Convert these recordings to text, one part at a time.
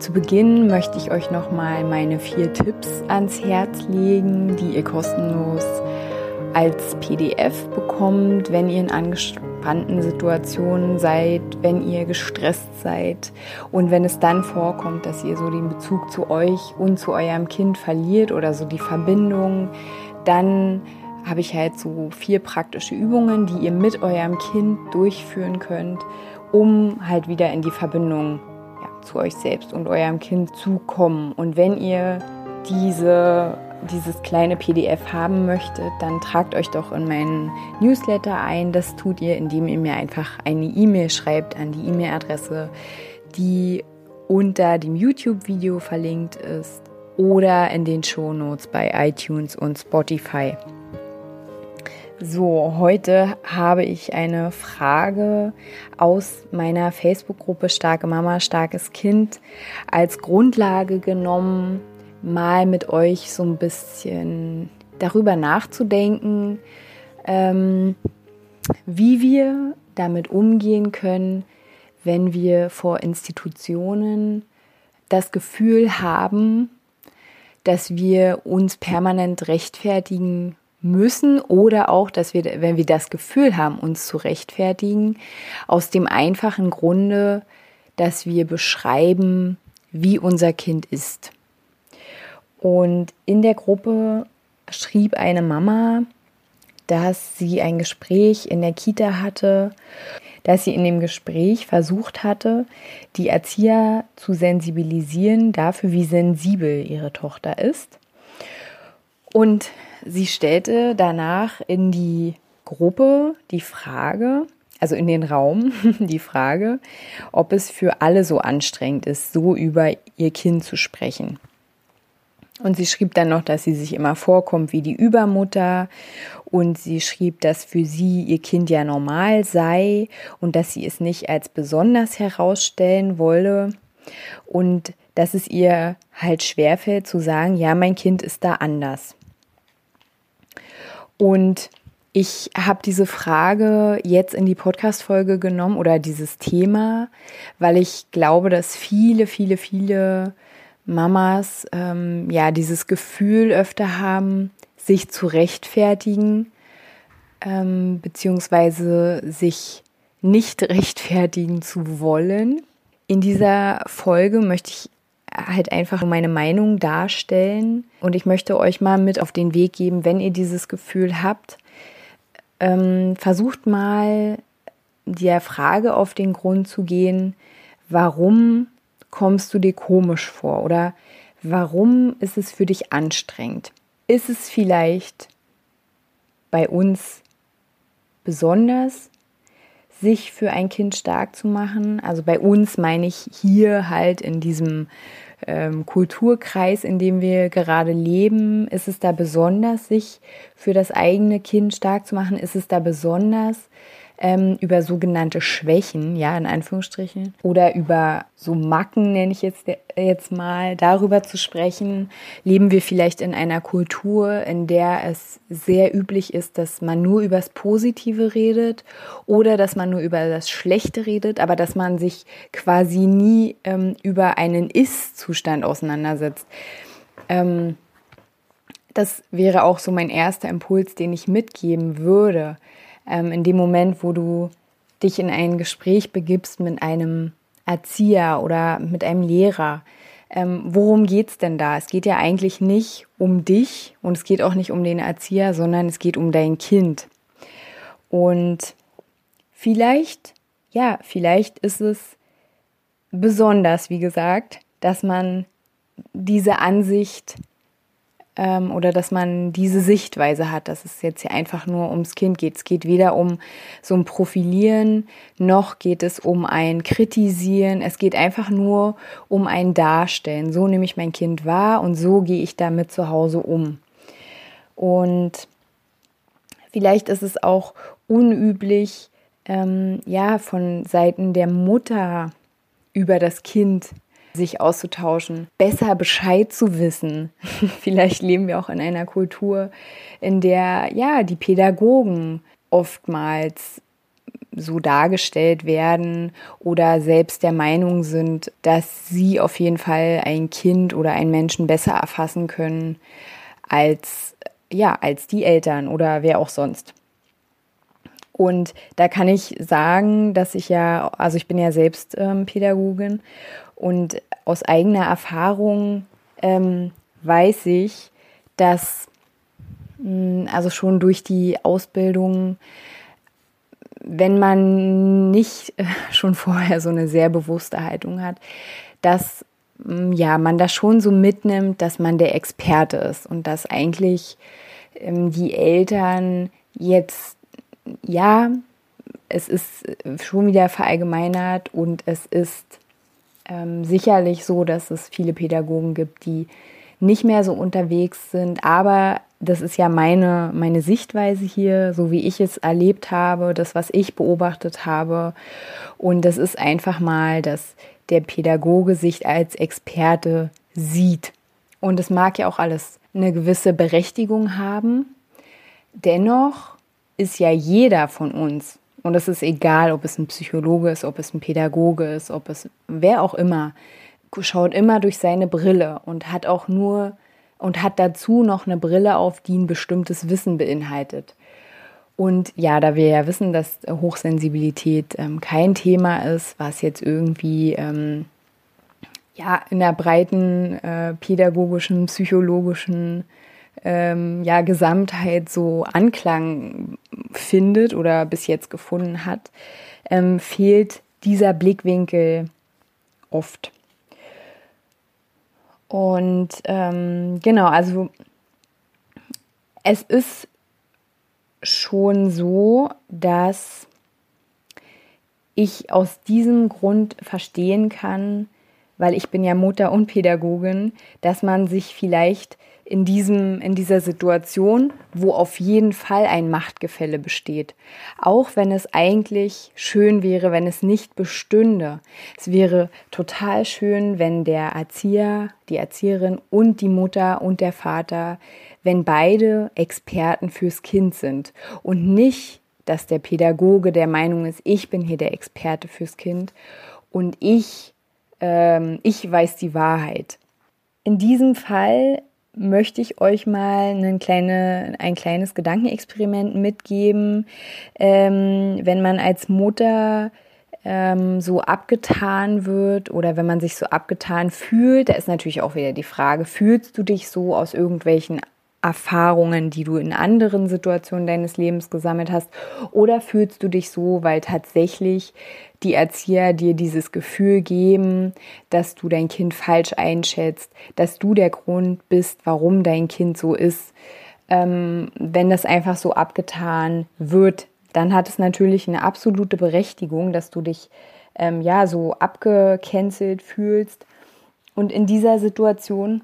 Zu Beginn möchte ich euch nochmal meine vier Tipps ans Herz legen, die ihr kostenlos als PDF bekommt, wenn ihr in angespannten Situationen seid, wenn ihr gestresst seid und wenn es dann vorkommt, dass ihr so den Bezug zu euch und zu eurem Kind verliert oder so die Verbindung, dann habe ich halt so vier praktische Übungen, die ihr mit eurem Kind durchführen könnt, um halt wieder in die Verbindung zu euch selbst und eurem Kind zukommen. Und wenn ihr diese, dieses kleine PDF haben möchtet, dann tragt euch doch in meinen Newsletter ein. Das tut ihr, indem ihr mir einfach eine E-Mail schreibt an die E-Mail-Adresse, die unter dem YouTube-Video verlinkt ist oder in den Shownotes bei iTunes und Spotify. So, heute habe ich eine Frage aus meiner Facebook-Gruppe Starke Mama, starkes Kind als Grundlage genommen, mal mit euch so ein bisschen darüber nachzudenken, ähm, wie wir damit umgehen können, wenn wir vor Institutionen das Gefühl haben, dass wir uns permanent rechtfertigen müssen oder auch, dass wir, wenn wir das Gefühl haben, uns zu rechtfertigen, aus dem einfachen Grunde, dass wir beschreiben, wie unser Kind ist. Und in der Gruppe schrieb eine Mama, dass sie ein Gespräch in der Kita hatte, dass sie in dem Gespräch versucht hatte, die Erzieher zu sensibilisieren dafür, wie sensibel ihre Tochter ist. Und sie stellte danach in die Gruppe die Frage, also in den Raum, die Frage, ob es für alle so anstrengend ist, so über ihr Kind zu sprechen. Und sie schrieb dann noch, dass sie sich immer vorkommt wie die Übermutter. Und sie schrieb, dass für sie ihr Kind ja normal sei und dass sie es nicht als besonders herausstellen wolle. Und dass es ihr halt schwerfällt zu sagen, ja, mein Kind ist da anders. Und ich habe diese Frage jetzt in die Podcast-Folge genommen oder dieses Thema, weil ich glaube, dass viele, viele, viele Mamas ähm, ja dieses Gefühl öfter haben, sich zu rechtfertigen, ähm, beziehungsweise sich nicht rechtfertigen zu wollen. In dieser Folge möchte ich halt einfach meine Meinung darstellen. Und ich möchte euch mal mit auf den Weg geben, wenn ihr dieses Gefühl habt, ähm, versucht mal der Frage auf den Grund zu gehen, warum kommst du dir komisch vor oder warum ist es für dich anstrengend? Ist es vielleicht bei uns besonders, sich für ein Kind stark zu machen. Also bei uns meine ich hier halt in diesem ähm, Kulturkreis, in dem wir gerade leben, ist es da besonders, sich für das eigene Kind stark zu machen? Ist es da besonders, ähm, über sogenannte Schwächen, ja, in Anführungsstrichen, oder über so Macken, nenne ich jetzt, jetzt mal, darüber zu sprechen. Leben wir vielleicht in einer Kultur, in der es sehr üblich ist, dass man nur über das Positive redet oder dass man nur über das Schlechte redet, aber dass man sich quasi nie ähm, über einen Ist-Zustand auseinandersetzt. Ähm, das wäre auch so mein erster Impuls, den ich mitgeben würde ähm, in dem Moment, wo du dich in ein Gespräch begibst mit einem Erzieher oder mit einem Lehrer. Ähm, worum geht's denn da? Es geht ja eigentlich nicht um dich und es geht auch nicht um den Erzieher, sondern es geht um dein Kind. Und vielleicht, ja, vielleicht ist es besonders, wie gesagt, dass man diese Ansicht ähm, oder dass man diese Sichtweise hat, dass es jetzt hier einfach nur ums Kind geht. Es geht weder um so ein Profilieren, noch geht es um ein Kritisieren. Es geht einfach nur um ein Darstellen. So nehme ich mein Kind wahr und so gehe ich damit zu Hause um. Und vielleicht ist es auch unüblich, ähm, ja, von Seiten der Mutter über das Kind sich auszutauschen, besser Bescheid zu wissen. Vielleicht leben wir auch in einer Kultur, in der ja die Pädagogen oftmals so dargestellt werden oder selbst der Meinung sind, dass sie auf jeden Fall ein Kind oder einen Menschen besser erfassen können als ja, als die Eltern oder wer auch sonst. Und da kann ich sagen, dass ich ja, also ich bin ja selbst ähm, Pädagogin und aus eigener Erfahrung ähm, weiß ich, dass mh, hm, also schon durch die Ausbildung, wenn man nicht äh, schon vorher so eine sehr bewusste Haltung hat, dass mh, hm, ja man das schon so mitnimmt, dass man der Experte ist und dass eigentlich ähm, die Eltern jetzt ja, es ist schon wieder verallgemeinert und es ist ähm, sicherlich so, dass es viele Pädagogen gibt, die nicht mehr so unterwegs sind, aber das ist ja meine, meine Sichtweise hier, so wie ich es erlebt habe, das, was ich beobachtet habe. Und das ist einfach mal, dass der Pädagoge sich als Experte sieht. Und es mag ja auch alles eine gewisse Berechtigung haben. Dennoch ist ja jeder von uns, und es ist egal, ob es ein Psychologe ist, ob es ein Pädagoge ist, ob es wer auch immer, schaut immer durch seine Brille und hat auch nur und hat dazu noch eine Brille auf, die ein bestimmtes Wissen beinhaltet. Und ja, da wir ja wissen, dass Hochsensibilität ähm, kein Thema ist, was jetzt irgendwie ähm, ja in der breiten äh, pädagogischen, psychologischen ähm, ja, Gesamtheit so Anklang findet oder bis jetzt gefunden hat, ähm, fehlt dieser Blickwinkel oft. Und ähm, genau, also es ist schon so, dass ich aus diesem Grund verstehen kann, weil ich bin ja Mutter und Pädagogin, dass man sich vielleicht in, diesem, in dieser Situation, wo auf jeden Fall ein Machtgefälle besteht. Auch wenn es eigentlich schön wäre, wenn es nicht bestünde. Es wäre total schön, wenn der Erzieher, die Erzieherin und die Mutter und der Vater, wenn beide Experten fürs Kind sind und nicht, dass der Pädagoge der Meinung ist, ich bin hier der Experte fürs Kind und ich, ähm, ich weiß die Wahrheit. In diesem Fall möchte ich euch mal ein, kleine, ein kleines Gedankenexperiment mitgeben. Ähm, wenn man als Mutter ähm, so abgetan wird oder wenn man sich so abgetan fühlt, da ist natürlich auch wieder die Frage, fühlst du dich so aus irgendwelchen Erfahrungen, die du in anderen Situationen deines Lebens gesammelt hast? Oder fühlst du dich so, weil tatsächlich die Erzieher dir dieses Gefühl geben, dass du dein Kind falsch einschätzt, dass du der Grund bist, warum dein Kind so ist? Ähm, wenn das einfach so abgetan wird, dann hat es natürlich eine absolute Berechtigung, dass du dich ähm, ja so abgecancelt fühlst. Und in dieser Situation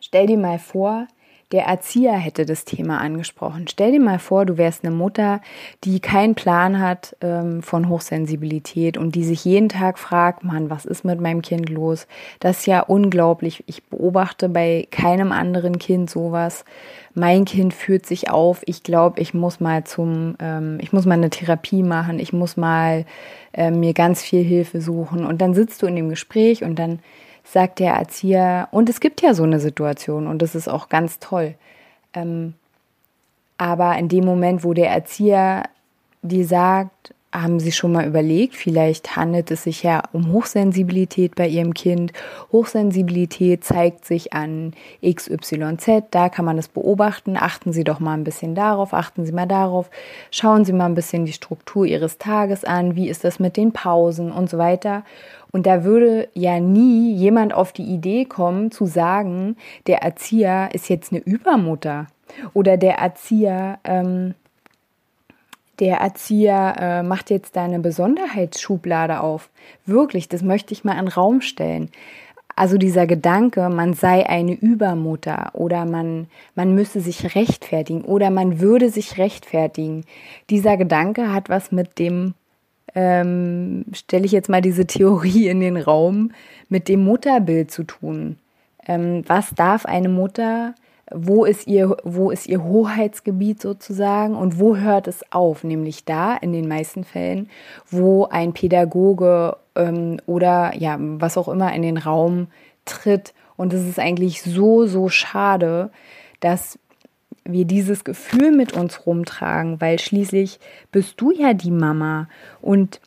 stell dir mal vor, der Erzieher hätte das Thema angesprochen. Stell dir mal vor, du wärst eine Mutter, die keinen Plan hat ähm, von Hochsensibilität und die sich jeden Tag fragt, Mann, was ist mit meinem Kind los? Das ist ja unglaublich. Ich beobachte bei keinem anderen Kind sowas. Mein Kind führt sich auf. Ich glaube, ich muss mal zum, ähm, ich muss mal eine Therapie machen. Ich muss mal äh, mir ganz viel Hilfe suchen. Und dann sitzt du in dem Gespräch und dann sagt der Erzieher, und es gibt ja so eine Situation und das ist auch ganz toll. Ähm, aber in dem Moment, wo der Erzieher dir sagt, haben Sie schon mal überlegt, vielleicht handelt es sich ja um Hochsensibilität bei Ihrem Kind. Hochsensibilität zeigt sich an XYZ, da kann man das beobachten. Achten Sie doch mal ein bisschen darauf, achten Sie mal darauf. Schauen Sie mal ein bisschen die Struktur Ihres Tages an, wie ist das mit den Pausen und so weiter. Und da würde ja nie jemand auf die Idee kommen zu sagen, der Erzieher ist jetzt eine Übermutter oder der Erzieher ähm, der Erzieher äh, macht jetzt da eine Besonderheitsschublade auf. Wirklich, das möchte ich mal in den Raum stellen. Also dieser Gedanke, man sei eine Übermutter oder man, man müsse sich rechtfertigen oder man würde sich rechtfertigen. Dieser Gedanke hat was mit dem, ähm, stelle ich jetzt mal diese Theorie in den Raum, mit dem Mutterbild zu tun. Ähm, was darf eine Mutter wo ist ihr, wo ist ihr Hoheitsgebiet sozusagen und wo hört es auf? Nämlich da in den meisten Fällen, wo ein Pädagoge ähm, oder ja, was auch immer in den Raum tritt. Und es ist eigentlich so, so schade, dass wir dieses Gefühl mit uns rumtragen, weil schließlich bist du ja die Mama und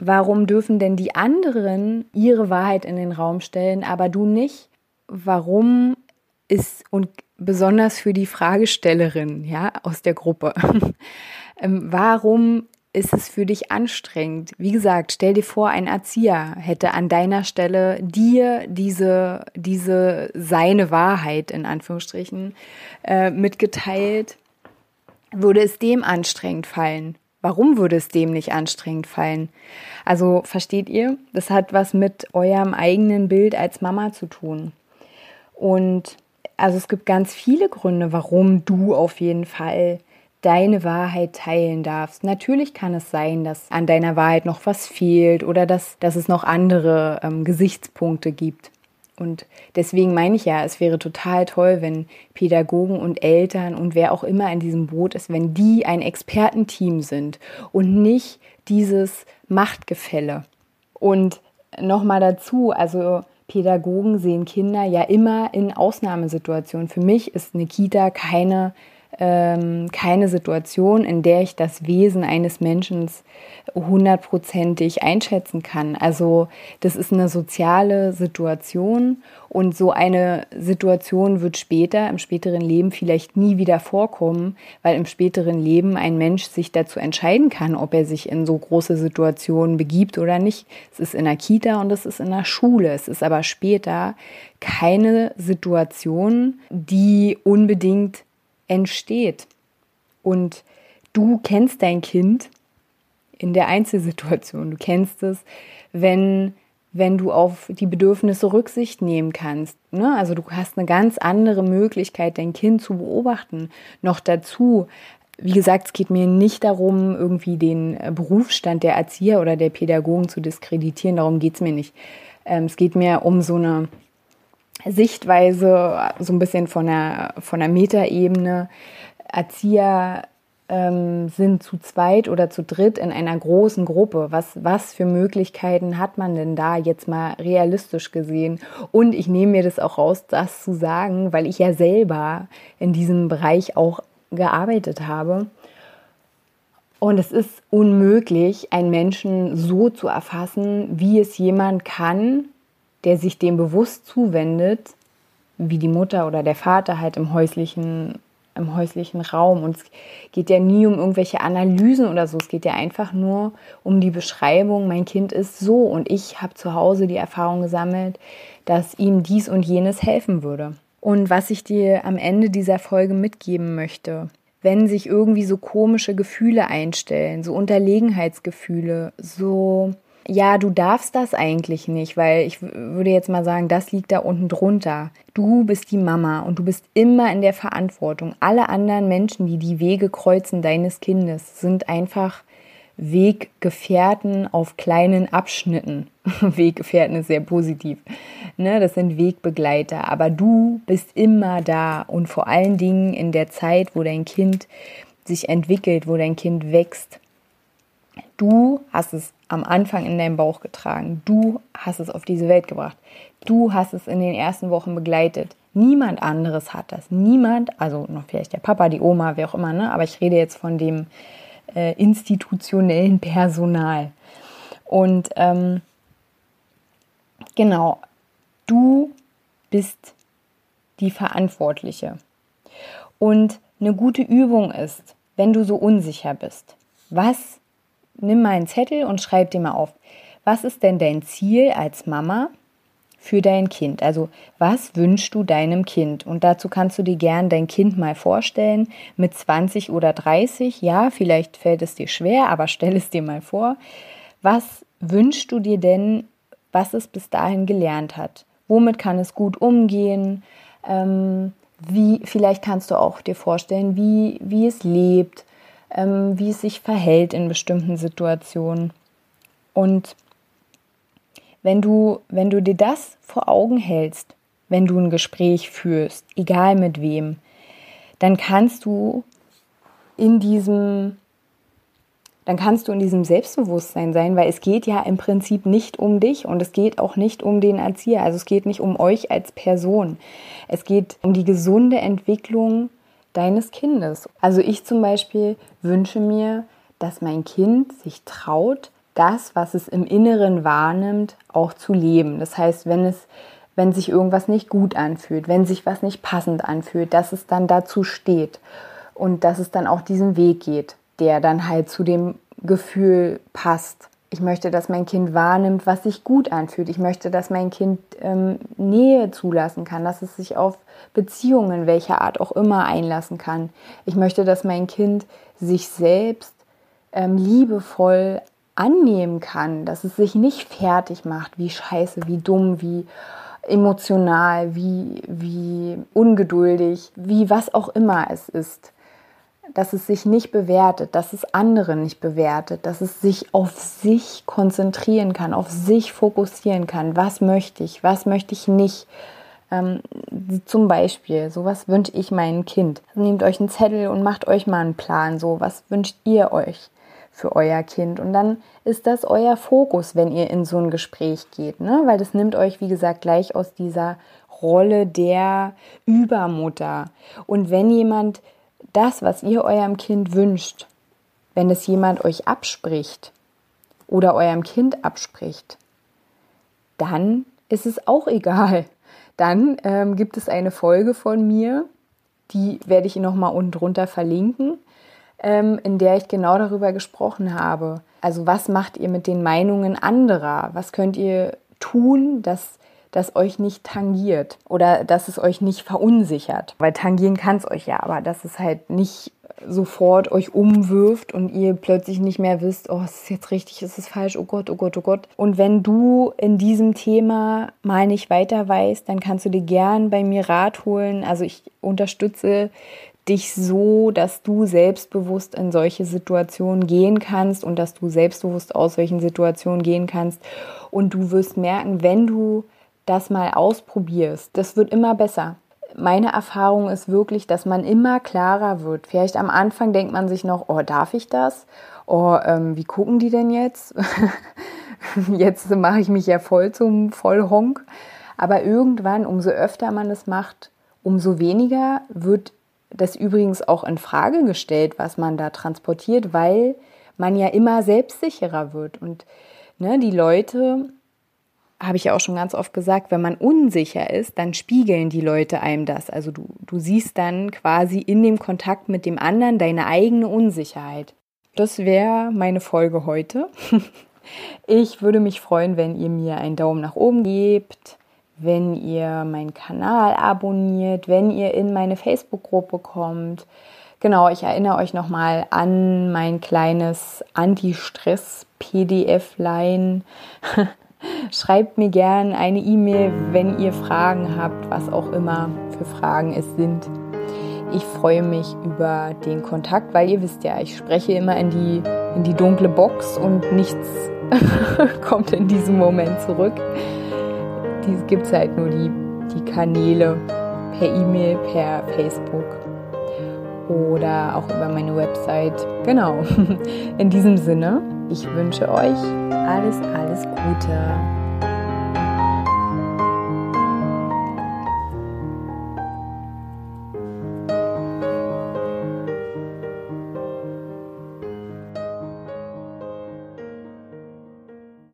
warum dürfen denn die anderen ihre Wahrheit in den Raum stellen, aber du nicht? Warum ist und besonders für die Fragestellerin, ja, aus der Gruppe. ähm, warum ist es für dich anstrengend? Wie gesagt, stell dir vor, ein Erzieher hätte an deiner Stelle dir diese, diese seine Wahrheit in Anführungsstrichen äh, mitgeteilt. Würde es dem anstrengend fallen? Warum würde es dem nicht anstrengend fallen? Also versteht ihr, das hat was mit eurem eigenen Bild als Mama zu tun. Und also es gibt ganz viele Gründe, warum du auf jeden Fall deine Wahrheit teilen darfst. Natürlich kann es sein, dass an deiner Wahrheit noch was fehlt oder dass, dass es noch andere ähm, Gesichtspunkte gibt. Und deswegen meine ich ja, es wäre total toll, wenn Pädagogen und Eltern und wer auch immer in diesem Boot ist, wenn die ein Expertenteam sind und nicht dieses Machtgefälle. Und nochmal dazu, also Pädagogen sehen Kinder ja immer in Ausnahmesituationen. Für mich ist eine Kita keine ähm, keine Situation, in der ich das Wesen eines Menschen hundertprozentig einschätzen kann. Also das ist eine soziale Situation und so eine Situation wird später, im späteren Leben vielleicht nie wieder vorkommen, weil im späteren Leben ein Mensch sich dazu entscheiden kann, ob er sich in so große Situationen begibt oder nicht. Es ist in der Kita und es ist in der Schule. Es ist aber später keine Situation, die unbedingt entsteht. Und du kennst dein Kind in der Einzelsituation. Du kennst es, wenn, wenn du auf die Bedürfnisse Rücksicht nehmen kannst. Ne? Also du hast eine ganz andere Möglichkeit, dein Kind zu beobachten. Noch dazu, wie gesagt, es geht mir nicht darum, irgendwie den Berufsstand der Erzieher oder der Pädagogen zu diskreditieren. Darum geht es mir nicht. Ähm, es geht mir um so eine Sichtweise, so ein bisschen von der, von der Metaebene. Erzieher ähm, sind zu zweit oder zu dritt in einer großen Gruppe. Was, was für Möglichkeiten hat man denn da jetzt mal realistisch gesehen? Und ich nehme mir das auch raus, das zu sagen, weil ich ja selber in diesem Bereich auch gearbeitet habe. Und es ist unmöglich, einen Menschen so zu erfassen, wie es jemand kann, der sich dem bewusst zuwendet, wie die Mutter oder der Vater halt im häuslichen, im häuslichen Raum. Und es geht ja nie um irgendwelche Analysen oder so. Es geht ja einfach nur um die Beschreibung, mein Kind ist so und ich habe zu Hause die Erfahrung gesammelt, dass ihm dies und jenes helfen würde. Und was ich dir am Ende dieser Folge mitgeben möchte, wenn sich irgendwie so komische Gefühle einstellen, so Unterlegenheitsgefühle, so ja, du darfst das eigentlich nicht, weil ich würde jetzt mal sagen, das liegt da unten drunter. Du bist die Mama und du bist immer in der Verantwortung. Alle anderen Menschen, die die Wege kreuzen deines Kindes, sind einfach Weggefährten auf kleinen Abschnitten. Weggefährten ist sehr positiv. Ne, das sind Wegbegleiter. Aber du bist immer da und vor allen Dingen in der Zeit, wo dein Kind sich entwickelt, wo dein Kind wächst. Du hast es am Anfang in deinem Bauch getragen. Du hast es auf diese Welt gebracht. Du hast es in den ersten Wochen begleitet. Niemand anderes hat das. Niemand, also noch vielleicht der Papa, die Oma, wer auch immer, ne? aber ich rede jetzt von dem äh, institutionellen Personal. Und ähm, genau, du bist die Verantwortliche. Und eine gute Übung ist, wenn du so unsicher bist, was, nimm mal einen Zettel und schreib dir mal auf, was ist denn dein Ziel als Mama für dein Kind? Also was wünschst du deinem Kind? Und dazu kannst du dir gern dein Kind mal vorstellen mit 20 oder 30. Ja, vielleicht fällt es dir schwer, aber stell es dir mal vor. Was wünschst du dir denn, was es bis dahin gelernt hat? Womit kann es gut umgehen? Ähm, wie, vielleicht kannst du auch dir vorstellen, wie, wie es lebt, ähm, wie es sich verhält in bestimmten Situationen. Und wenn du, wenn du dir das vor Augen hältst, wenn du ein Gespräch führst, egal mit wem, dann kannst du in diesem dann kannst du in diesem Selbstbewusstsein sein, weil es geht ja im Prinzip nicht um dich und es geht auch nicht um den Erzieher. Also es geht nicht um euch als Person. Es geht um die gesunde Entwicklung deines Kindes. Also ich zum Beispiel wünsche mir, dass mein Kind sich traut, das, was es im Inneren wahrnimmt, auch zu leben. Das heißt, wenn es wenn sich irgendwas nicht gut anfühlt, wenn sich was nicht passend anfühlt, dass es dann dazu steht und dass es dann auch diesen Weg geht der dann halt zu dem Gefühl passt. Ich möchte, dass mein Kind wahrnimmt, was sich gut anfühlt. Ich möchte, dass mein Kind ähm, Nähe zulassen kann, dass es sich auf Beziehungen welcher Art auch immer einlassen kann. Ich möchte, dass mein Kind sich selbst ähm, liebevoll annehmen kann, dass es sich nicht fertig macht, wie scheiße, wie dumm, wie emotional, wie, wie ungeduldig, wie was auch immer es ist dass es sich nicht bewertet, dass es andere nicht bewertet, dass es sich auf sich konzentrieren kann, auf sich fokussieren kann. Was möchte ich, was möchte ich nicht? Ähm, zum Beispiel, sowas wünsche ich meinem Kind. Nehmt euch einen Zettel und macht euch mal einen Plan. So, was wünscht ihr euch für euer Kind? Und dann ist das euer Fokus, wenn ihr in so ein Gespräch geht, ne? Weil das nimmt euch, wie gesagt, gleich aus dieser Rolle der Übermutter. Und wenn jemand das, was ihr eurem Kind wünscht, wenn es jemand euch abspricht oder eurem Kind abspricht, dann ist es auch egal. Dann ähm, gibt es eine Folge von mir, die werde ich nochmal unten drunter verlinken, ähm, in der ich genau darüber gesprochen habe. Also was macht ihr mit den Meinungen anderer? Was könnt ihr tun, dass das euch nicht tangiert oder dass es euch nicht verunsichert. Weil tangieren kann es euch ja, aber dass es halt nicht sofort euch umwirft und ihr plötzlich nicht mehr wisst, oh, ist es jetzt richtig, ist es falsch, oh Gott, oh Gott, oh Gott. Und wenn du in diesem Thema mal nicht weiter weißt, dann kannst du dir gern bei mir Rat holen. Also ich unterstütze dich so, dass du selbstbewusst in solche Situationen gehen kannst und dass du selbstbewusst aus solchen Situationen gehen kannst. Und du wirst merken, wenn du das mal ausprobierst, das wird immer besser. Meine Erfahrung ist wirklich, dass man immer klarer wird. Vielleicht am Anfang denkt man sich noch, oh, darf ich das? Oh, ähm, wie gucken die denn jetzt? jetzt mache ich mich ja voll zum Vollhonk. Aber irgendwann, umso öfter man es macht, umso weniger wird das übrigens auch in Frage gestellt, was man da transportiert, weil man ja immer selbstsicherer wird. Und ne, die Leute habe ich ja auch schon ganz oft gesagt, wenn man unsicher ist, dann spiegeln die Leute einem das. Also du, du siehst dann quasi in dem Kontakt mit dem anderen deine eigene Unsicherheit. Das wäre meine Folge heute. Ich würde mich freuen, wenn ihr mir einen Daumen nach oben gebt, wenn ihr meinen Kanal abonniert, wenn ihr in meine Facebook-Gruppe kommt. Genau, ich erinnere euch nochmal an mein kleines Anti-Stress-PDF-Line. Schreibt mir gern eine E-Mail, wenn ihr Fragen habt, was auch immer für Fragen es sind. Ich freue mich über den Kontakt, weil ihr wisst ja, ich spreche immer in die, in die dunkle Box und nichts kommt in diesem Moment zurück. Dies gibt es halt nur die, die Kanäle per E-Mail, per Facebook oder auch über meine Website. Genau. In diesem Sinne, ich wünsche euch alles, alles Gute.